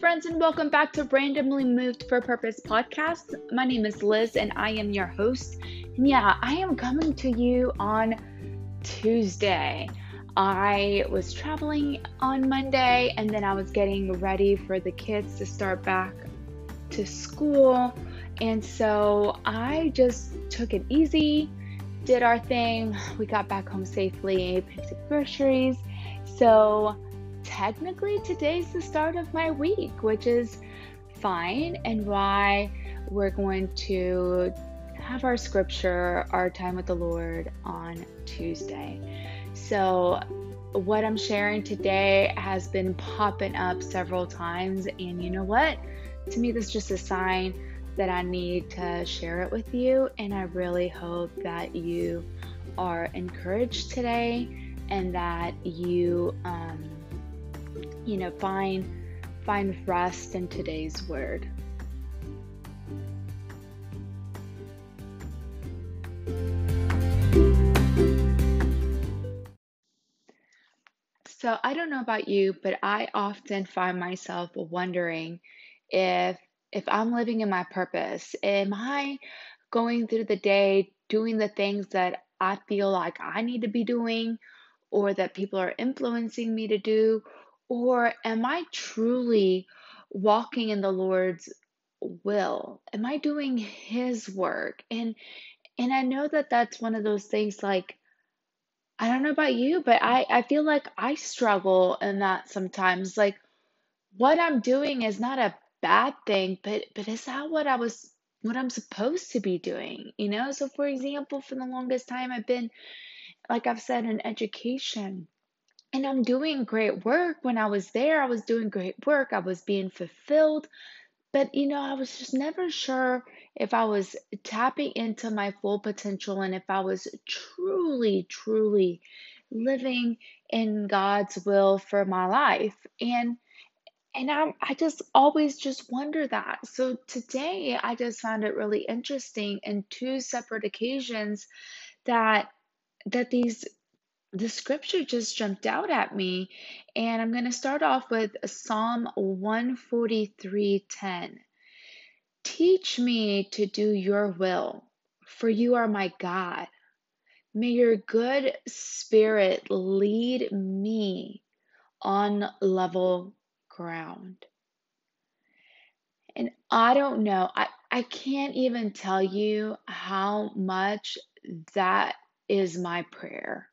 friends, and welcome back to Randomly Moved for Purpose podcast. My name is Liz, and I am your host. And yeah, I am coming to you on Tuesday. I was traveling on Monday, and then I was getting ready for the kids to start back to school. And so I just took it easy, did our thing. We got back home safely, picked up groceries. So technically today's the start of my week, which is fine, and why we're going to have our scripture, our time with the Lord on Tuesday. So, what I'm sharing today has been popping up several times, and you know what? To me, this is just a sign that I need to share it with you, and I really hope that you are encouraged today and that you um, you know, find find rest in today's word. So, I don't know about you, but I often find myself wondering if if I'm living in my purpose, am I going through the day doing the things that I feel like I need to be doing or that people are influencing me to do or am I truly walking in the Lord's will? Am I doing his work? And and I know that that's one of those things like I don't know about you, but I I feel like I struggle in that sometimes like what I'm doing is not a bad thing, but but is that what I was what I'm supposed to be doing? You know? So for example, for the longest time I've been like I've said in education and I'm doing great work. When I was there, I was doing great work. I was being fulfilled. But, you know, I was just never sure if I was tapping into my full potential and if I was truly, truly living in God's will for my life. And and I, I just always just wonder that. So today I just found it really interesting in two separate occasions that that these the scripture just jumped out at me and i'm going to start off with psalm 143:10 teach me to do your will for you are my god. May your good spirit lead me on level ground. And i don't know i i can't even tell you how much that is my prayer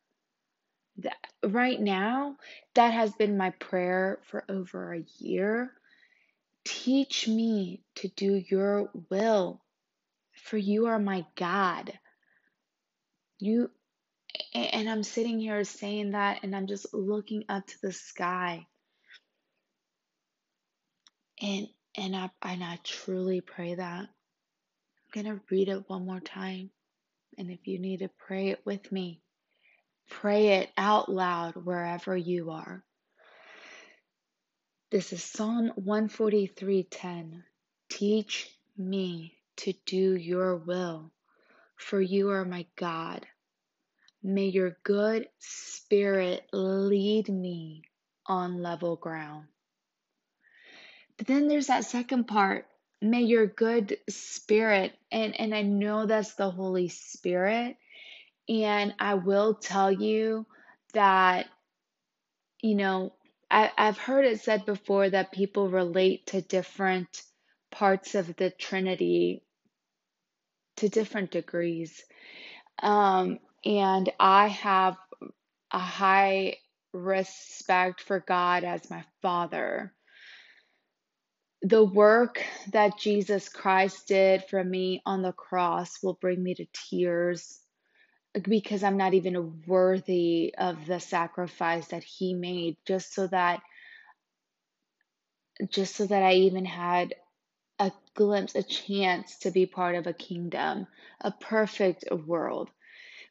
that right now that has been my prayer for over a year. Teach me to do your will for you are my god. You and i'm sitting here saying that and i'm just looking up to the sky. And and i and i truly pray that. I'm going to read it one more time and if you need to pray it with me Pray it out loud wherever you are. This is Psalm 143:10. Teach me to do your will, for you are my God. May your good spirit lead me on level ground. But then there's that second part. May your good spirit, and, and I know that's the Holy Spirit, and I will tell you that, you know, I, I've heard it said before that people relate to different parts of the Trinity to different degrees. Um, and I have a high respect for God as my Father. The work that Jesus Christ did for me on the cross will bring me to tears because I'm not even worthy of the sacrifice that he made just so that just so that I even had a glimpse, a chance to be part of a kingdom, a perfect world.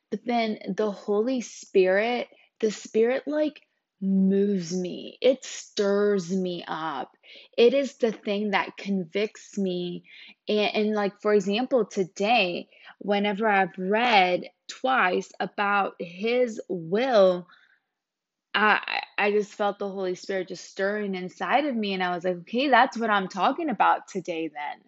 But then the Holy Spirit, the Spirit like moves me, it stirs me up. It is the thing that convicts me. And, and like, for example, today, whenever I've read twice about his will, I I just felt the Holy Spirit just stirring inside of me, and I was like, okay, that's what I'm talking about today then.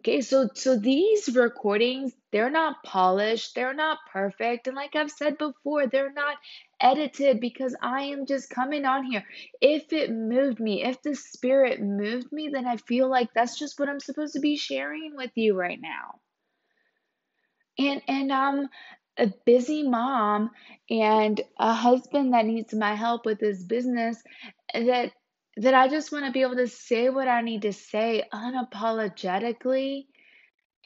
Okay, so so these recordings, they're not polished, they're not perfect, and like I've said before, they're not edited because I am just coming on here. If it moved me, if the spirit moved me, then I feel like that's just what I'm supposed to be sharing with you right now. And and I'm a busy mom and a husband that needs my help with his business eh, that that I just want to be able to say what I need to say unapologetically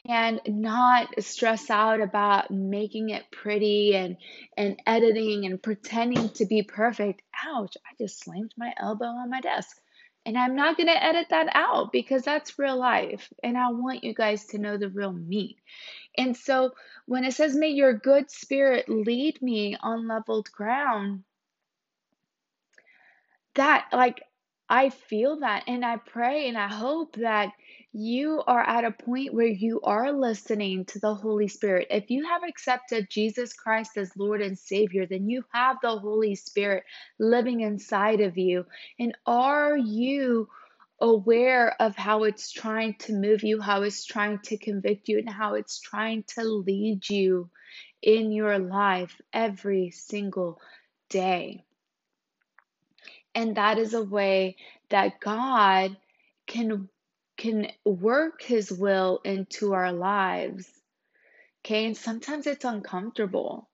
and not stress out about making it pretty and and editing and pretending to be perfect. Ouch, I just slammed my elbow on my desk. And I'm not going to edit that out because that's real life and I want you guys to know the real me. And so when it says may your good spirit lead me on leveled ground, that like I feel that and I pray and I hope that you are at a point where you are listening to the Holy Spirit. If you have accepted Jesus Christ as Lord and Savior, then you have the Holy Spirit living inside of you. And are you aware of how it's trying to move you, how it's trying to convict you, and how it's trying to lead you in your life every single day? And that is a way that God can can work his will into our lives. Okay? And sometimes it's uncomfortable.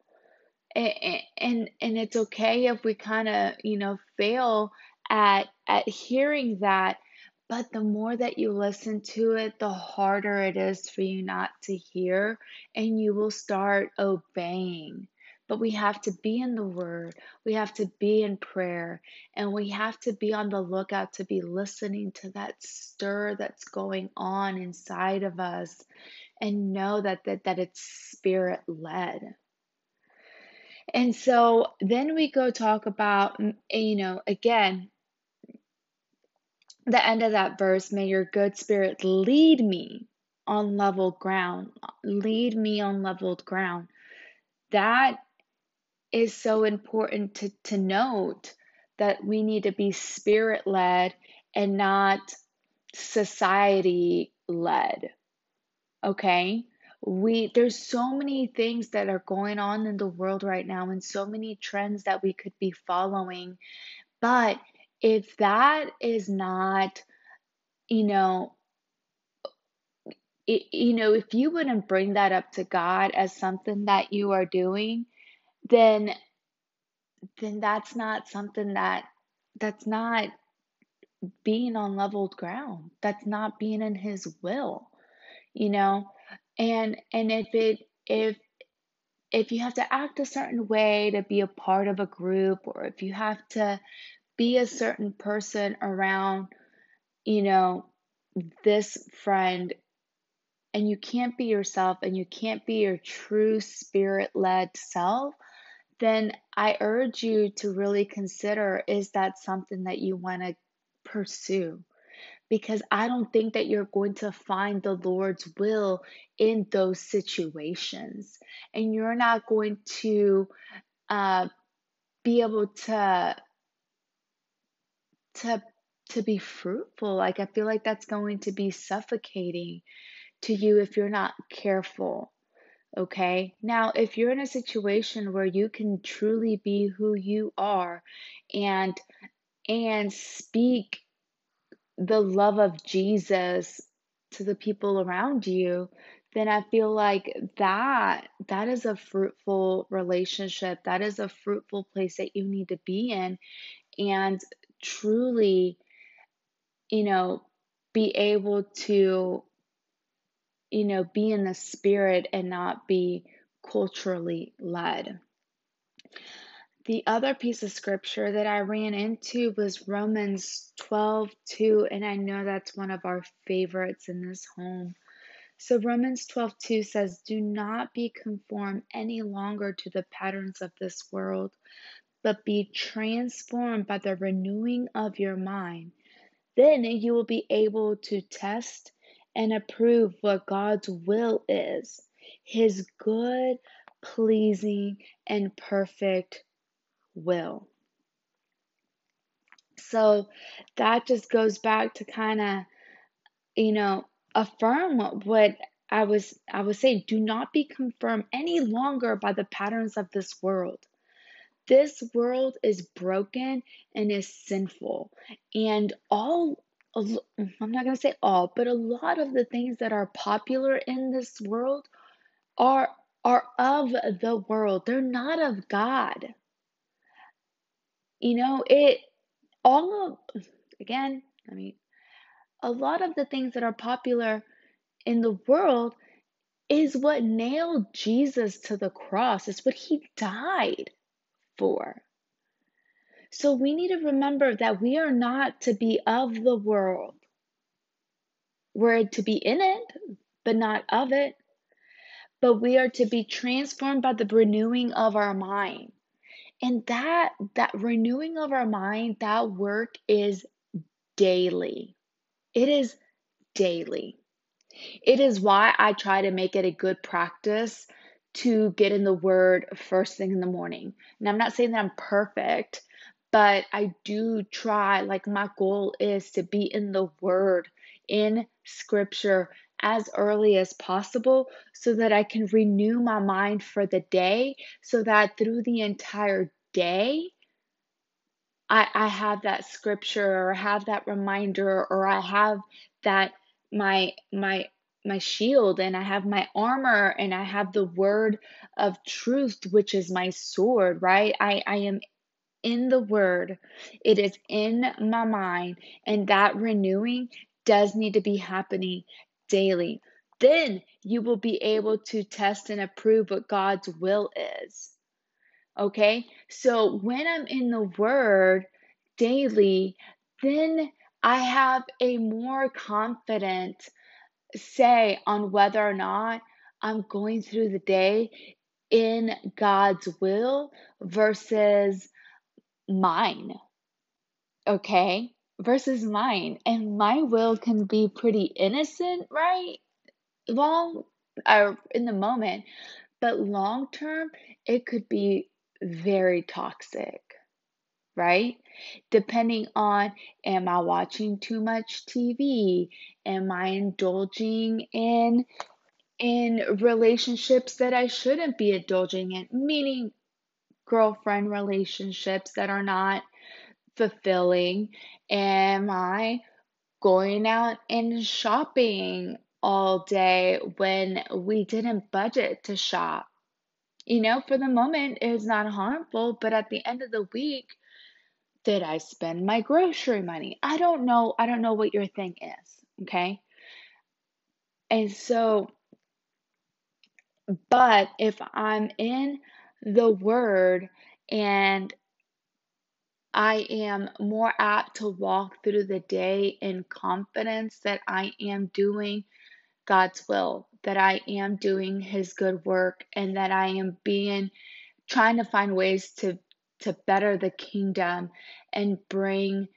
And and, and it's okay if we kind of, you know, fail at at hearing that, but the more that you listen to it, the harder it is for you not to hear and you will start obeying. But we have to be in the Word, we have to be in prayer, and we have to be on the lookout to be listening to that stir that's going on inside of us and know that, that, that it's spirit led. And so then we go talk about, mm, eh, you know, again, the end of that verse, may your good spirit lead me on level ground, lead me on leveled ground. That is so important to, to note that we need to be spirit led and not society led. Okay? We there's so many things that are going on in the world right now and so many trends that we could be following. But if that is not, you know, it, you know, if you wouldn't bring that up to God as something that you are doing, then then that's not something that that's not being on leveled ground. That's not being in his will, you know? And and if it if if you have to act a certain way to be a part of a group or if you have to be a certain person around, you know, this friend and you can't be yourself and you can't be your true spirit led self, then I urge you to really consider is that something that you want to pursue? Because I don't think that you're going to find the Lord's will in those situations. And you're not going to uh, be able to to to be fruitful like i feel like that's going to be suffocating to you if you're not careful Okay. Now, if you're in a situation where you can truly be who you are and and speak the love of Jesus to the people around you, then I feel like that that is a fruitful relationship. That is a fruitful place that you need to be in and truly, you know, be able to you know, be in the spirit and not be culturally led. The other piece of scripture that I ran into was Romans 12 2, and I know that's one of our favorites in this home. So Romans 12 2 says, Do not be conformed any longer to the patterns of this world, but be transformed by the renewing of your mind. Then you will be able to test and approve what God's will is His good, pleasing, and perfect will. So that just goes back to kind of, you know, affirm what I was I was saying. Do not be confirmed any longer by the patterns of this world. This world is broken and is sinful. And all, Mm, I'm not going to say all, but a lot of the things that are popular in this world are are of the world. They're not of God. You know, it all of again, I mean, a lot of the things that are popular in the world is what nailed Jesus to the cross. It's what he died for. So we need to remember that we are not to be of the world. We're to be in it, but not of it. But we are to be transformed by the renewing of our mind. And that that renewing of our mind, that work is daily. It is daily. It is why I try to make it a good practice to get in the word first thing in the morning. And I'm not saying that I'm perfect, but I do try, like, my goal is to be in the Word, in Scripture as early as possible so that I can renew my mind for the day, so that through the entire day, I, I have that scripture or have that reminder or I have that my my my shield and I have my armor and I have the word of truth which is my sword right? I I am in the word, it is in my mind, and that renewing does need to be happening daily. Then you will be able to test and approve what God's will is. Okay? So when I'm in the word daily, then I have a more confident say on whether or not I'm going through the day in God's will versus mine, okay, versus mine. And my will can be pretty innocent, right? Long or in the moment, but long term, it could be very toxic, right? Depending on am I watching too much TV? Am I indulging in in relationships that I shouldn't be indulging in? Meaning girlfriend relationships that are not fulfilling? Am I going out and shopping all day when we didn't budget to shop? You know, for the moment, it's not harmful, but at the end of the week, did I spend my grocery money? I don't know. I don't know what your thing is. Okay. And so, but if I'm in the word and I am more apt to walk through the day in confidence that I am doing God's will, that I am doing His good work, and that I am being trying to find ways to to better the kingdom and bring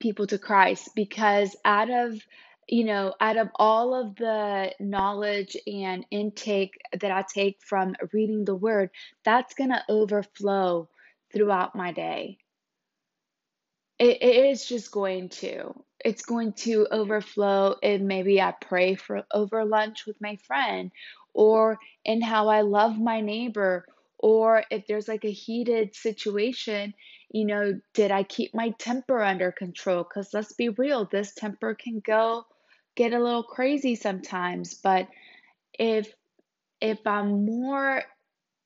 people to Christ. Because out of you know out of all of the knowledge and intake that I take from reading the word that's going to overflow throughout my day it, it is just going to. It's going to overflow and maybe I pray for over lunch with my friend or in how I love my neighbor or if there's like a heated situation, you know, did I keep my temper under control? Cuz let's be real, this temper can go get a little crazy sometimes, but if if I'm more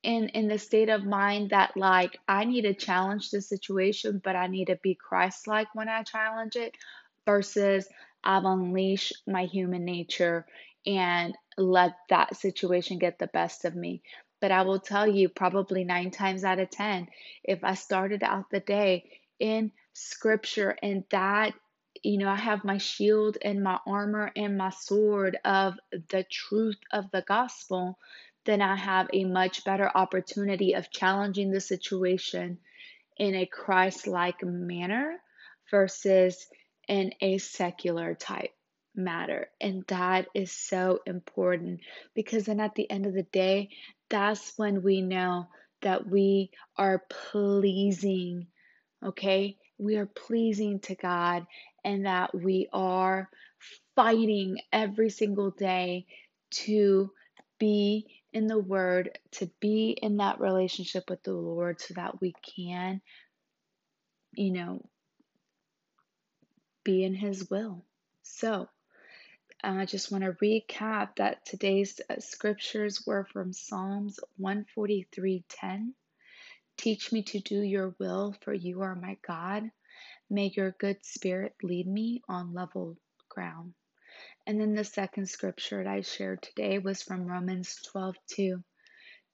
in in the state of mind that like I need to challenge the situation, but I need to be Christ-like when I challenge it versus I've unleashed my human nature and let that situation get the best of me. But I will tell you, probably nine times out of 10, if I started out the day in scripture and that, you know, I have my shield and my armor and my sword of the truth of the gospel, then I have a much better opportunity of challenging the situation in a Christ like manner versus in a secular type matter. And that is so important because then at the end of the day, that's when we know that we are pleasing okay? We are pleasing to God and that we are fighting every single day to be in the Word, to be in that relationship with the Lord so that we can, you know, be in His will. So, I just want to recap that today's uh, scriptures were from Psalms 143:10. Teach me to do your will, for you are my God. May your good spirit lead me on level ground. And then the second scripture that I shared today was from Romans 12:2.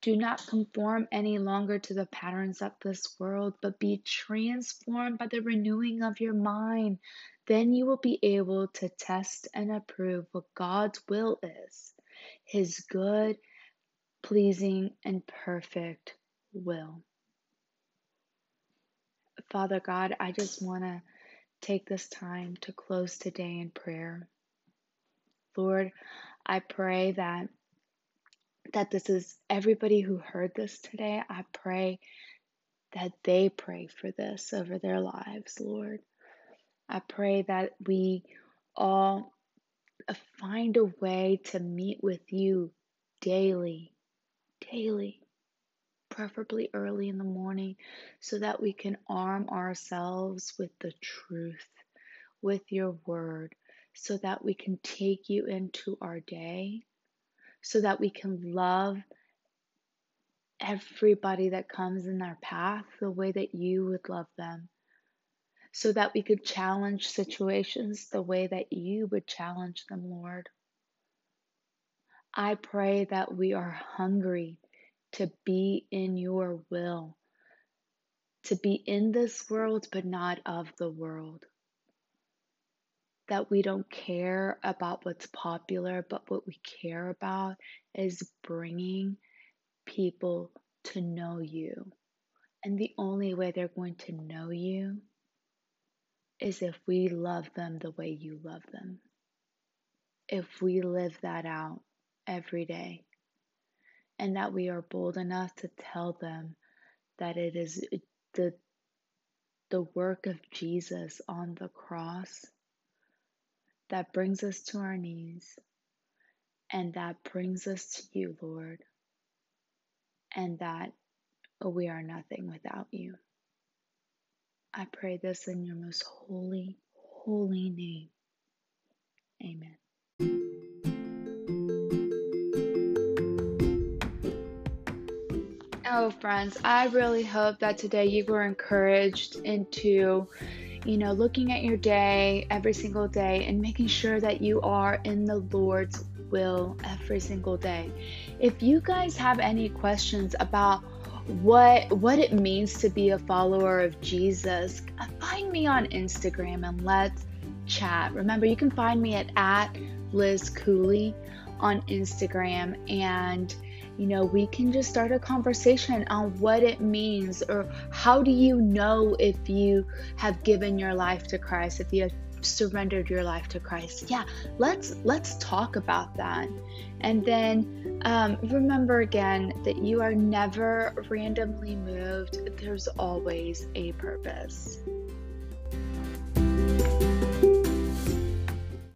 Do not conform any longer to the patterns of this world, but be transformed by the renewing of your mind. Then you will be able to test and approve what God's will is His good, pleasing, and perfect will. Father God, I just want to take this time to close today in prayer. Lord, I pray that that this is everybody who heard this today. I pray that they pray for this over their lives, Lord. I pray that we all find a way to meet with you daily, daily, preferably early in the morning, so that we can arm ourselves with the truth, with your word, so that we can take you into our day so that we can love everybody that comes in our path the way that you would love them. So that we could challenge situations the way that you would challenge them, Lord. I pray that we are hungry to be in your will, to be in this world, but not of the world that we don't care about what's popular, but what we care about is bringing people to know you. And the only way they're going to know you is if we love them the way you love them. If we live that out every day. And that we are bold enough to tell them that it is the, the work of Jesus on the cross that brings us to our knees and that brings us to you, Lord, and that we are nothing without you. I pray this in your most holy, holy name. Amen. Oh, friends, I really hope that today you were encouraged into you know, looking at your day every single day and making sure that you are in the Lord's will every single day. If you guys have any questions about what what it means to be a follower of Jesus, find me on Instagram and let's chat. Remember, you can find me at, at Liz Cooley on Instagram and you know, we can just start a conversation on what it means or how do you know if you have given your life to Christ, if you have surrendered your life to Christ. Yeah, let's let's talk about that. And then um, remember again that you are never randomly moved. There's always a purpose.